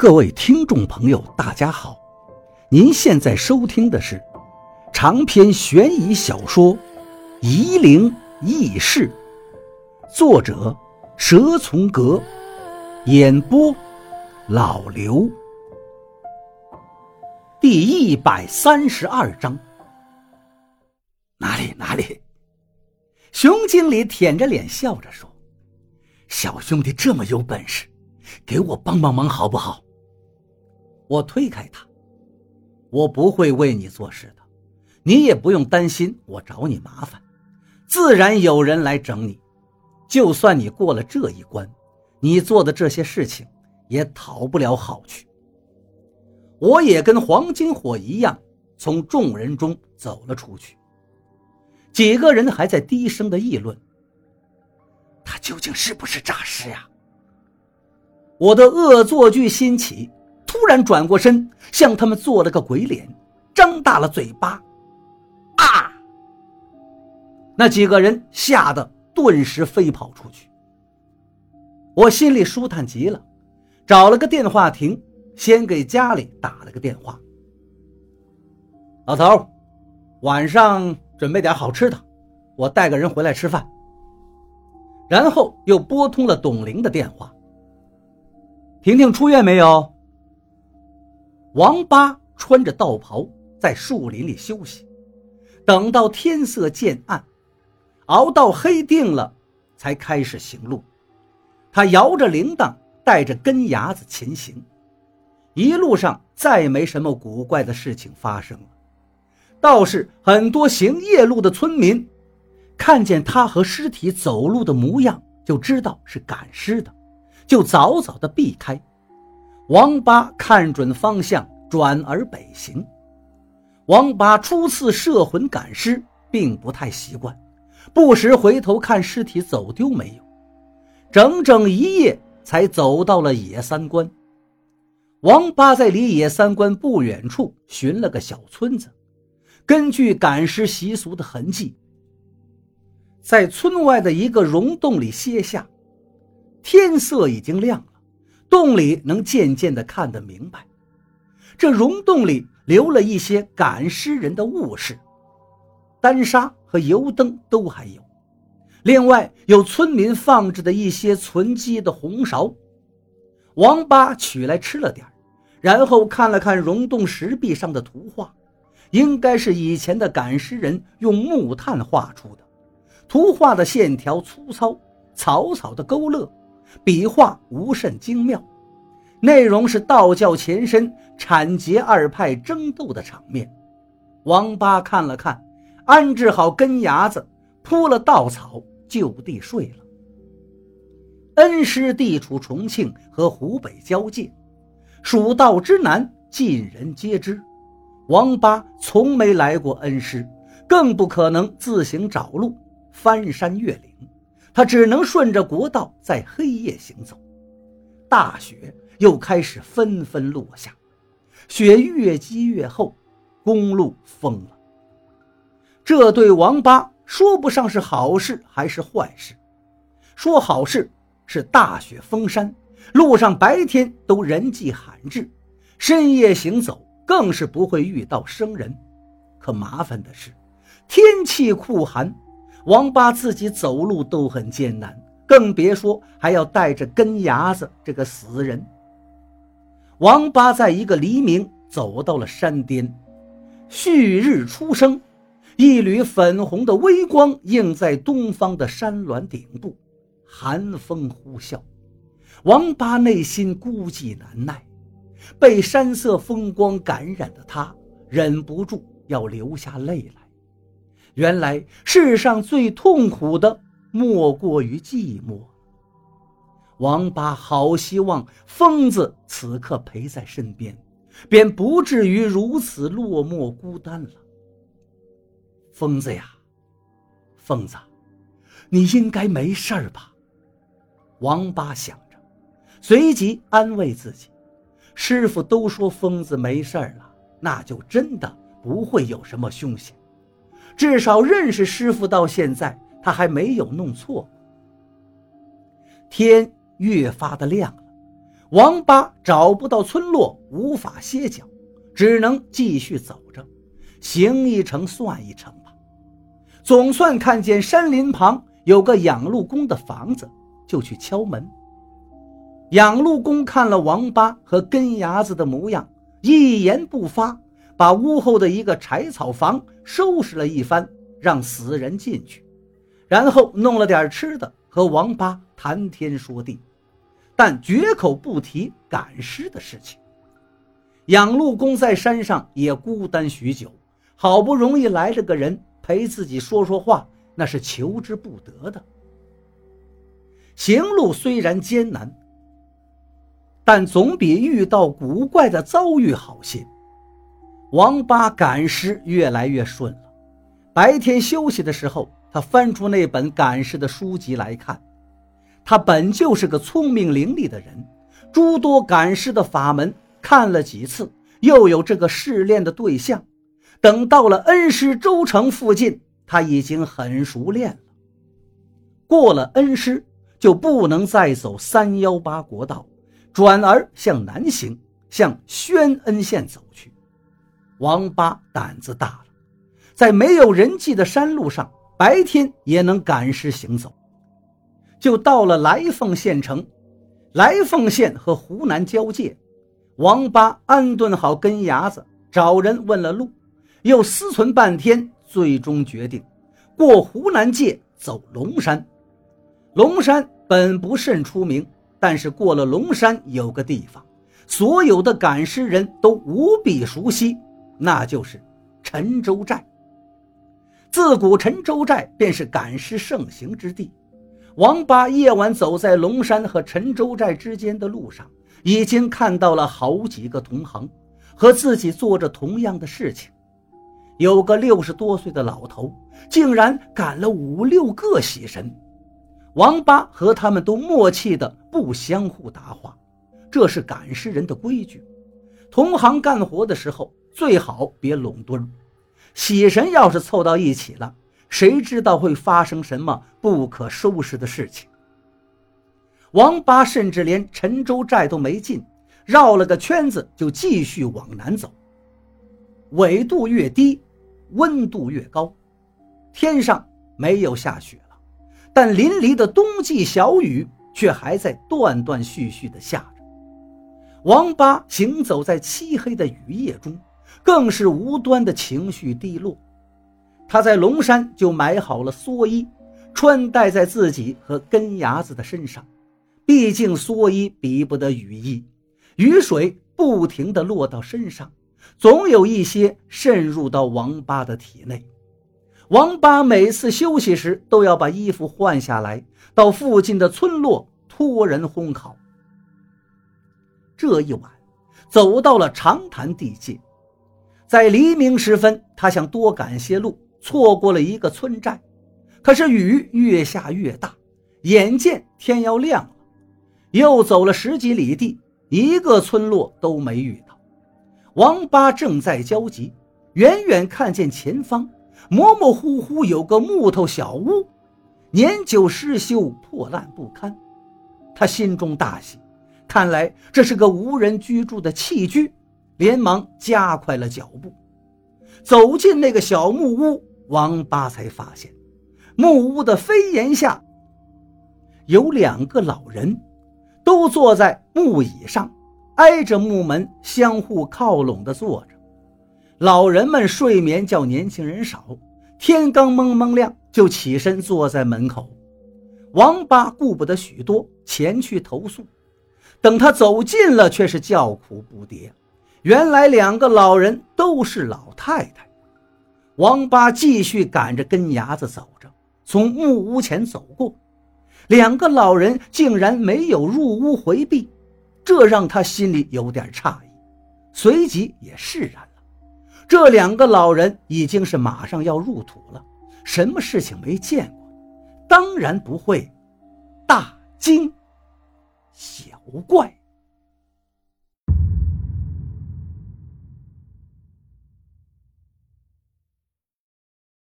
各位听众朋友，大家好！您现在收听的是长篇悬疑小说《夷陵轶事》，作者蛇从阁，演播老刘。第一百三十二章，哪里哪里？熊经理舔着脸笑着说：“小兄弟这么有本事，给我帮帮忙好不好？”我推开他，我不会为你做事的，你也不用担心我找你麻烦，自然有人来整你。就算你过了这一关，你做的这些事情也讨不了好去。我也跟黄金火一样，从众人中走了出去。几个人还在低声的议论：“他究竟是不是诈尸呀？”我的恶作剧心起。但转过身，向他们做了个鬼脸，张大了嘴巴。啊！那几个人吓得顿时飞跑出去。我心里舒坦极了，找了个电话亭，先给家里打了个电话。老头，晚上准备点好吃的，我带个人回来吃饭。然后又拨通了董玲的电话。婷婷出院没有？王八穿着道袍在树林里休息，等到天色渐暗，熬到黑定了，才开始行路。他摇着铃铛，带着根牙子前行。一路上再没什么古怪的事情发生了，倒是很多行夜路的村民看见他和尸体走路的模样，就知道是赶尸的，就早早的避开。王八看准方向，转而北行。王八初次摄魂赶尸，并不太习惯，不时回头看尸体走丢没有。整整一夜才走到了野三关。王八在离野三关不远处寻了个小村子，根据赶尸习俗的痕迹，在村外的一个溶洞里歇下。天色已经亮了。洞里能渐渐地看得明白，这溶洞里留了一些赶尸人的物事，丹砂和油灯都还有，另外有村民放置的一些存积的红苕。王八取来吃了点然后看了看溶洞石壁上的图画，应该是以前的赶尸人用木炭画出的，图画的线条粗糙，草草的勾勒。笔画无甚精妙，内容是道教前身产劫二派争斗的场面。王八看了看，安置好根牙子，铺了稻草，就地睡了。恩师地处重庆和湖北交界，蜀道之难，尽人皆知。王八从没来过恩师，更不可能自行找路，翻山越岭。他只能顺着国道在黑夜行走，大雪又开始纷纷落下，雪越积越厚，公路封了。这对王八说不上是好事还是坏事。说好事是大雪封山，路上白天都人迹罕至，深夜行走更是不会遇到生人。可麻烦的是，天气酷寒。王八自己走路都很艰难，更别说还要带着根牙子这个死人。王八在一个黎明走到了山巅，旭日初升，一缕粉红的微光映在东方的山峦顶部，寒风呼啸。王八内心孤寂难耐，被山色风光感染的他忍不住要流下泪来。原来世上最痛苦的莫过于寂寞。王八好希望疯子此刻陪在身边，便不至于如此落寞孤单了。疯子呀，疯子，你应该没事吧？王八想着，随即安慰自己：师傅都说疯子没事了，那就真的不会有什么凶险。至少认识师傅到现在，他还没有弄错。天越发的亮了，王八找不到村落，无法歇脚，只能继续走着，行一程算一程吧。总算看见山林旁有个养路工的房子，就去敲门。养路工看了王八和根牙子的模样，一言不发，把屋后的一个柴草房收拾了一番，让死人进去，然后弄了点吃的，和王八谈天说地。但绝口不提赶尸的事情。养路公在山上也孤单许久，好不容易来了个人陪自己说说话，那是求之不得的。行路虽然艰难，但总比遇到古怪的遭遇好些。王八赶尸越来越顺了。白天休息的时候，他翻出那本赶尸的书籍来看。他本就是个聪明伶俐的人，诸多赶尸的法门看了几次，又有这个试炼的对象。等到了恩施州城附近，他已经很熟练了。过了恩施，就不能再走三幺八国道，转而向南行，向宣恩县走去。王八胆子大了，在没有人迹的山路上，白天也能赶尸行走。就到了来凤县城，来凤县和湖南交界。王八安顿好根牙子，找人问了路，又思忖半天，最终决定过湖南界走龙山。龙山本不甚出名，但是过了龙山有个地方，所有的赶尸人都无比熟悉，那就是陈州寨。自古陈州寨便是赶尸盛行之地。王八夜晚走在龙山和陈州寨之间的路上，已经看到了好几个同行，和自己做着同样的事情。有个六十多岁的老头，竟然赶了五六个喜神。王八和他们都默契的不相互搭话，这是赶尸人的规矩。同行干活的时候，最好别拢堆儿。喜神要是凑到一起了。谁知道会发生什么不可收拾的事情？王八甚至连陈州寨都没进，绕了个圈子就继续往南走。纬度越低，温度越高，天上没有下雪了，但淋漓的冬季小雨却还在断断续续地下着。王八行走在漆黑的雨夜中，更是无端的情绪低落。他在龙山就买好了蓑衣，穿戴在自己和根牙子的身上。毕竟蓑衣比不得雨衣，雨水不停地落到身上，总有一些渗入到王八的体内。王八每次休息时都要把衣服换下来，到附近的村落托人烘烤。这一晚，走到了长潭地界，在黎明时分，他想多赶些路。错过了一个村寨，可是雨越下越大，眼见天要亮了，又走了十几里地，一个村落都没遇到。王八正在焦急，远远看见前方模模糊糊有个木头小屋，年久失修，破烂不堪。他心中大喜，看来这是个无人居住的弃居，连忙加快了脚步，走进那个小木屋。王八才发现，木屋的飞檐下有两个老人，都坐在木椅上，挨着木门，相互靠拢地坐着。老人们睡眠较年轻人少，天刚蒙蒙亮就起身坐在门口。王八顾不得许多，前去投诉。等他走近了，却是叫苦不迭。原来两个老人都是老太太。王八继续赶着根牙子走着，从木屋前走过，两个老人竟然没有入屋回避，这让他心里有点诧异，随即也释然了。这两个老人已经是马上要入土了，什么事情没见过，当然不会大惊小怪。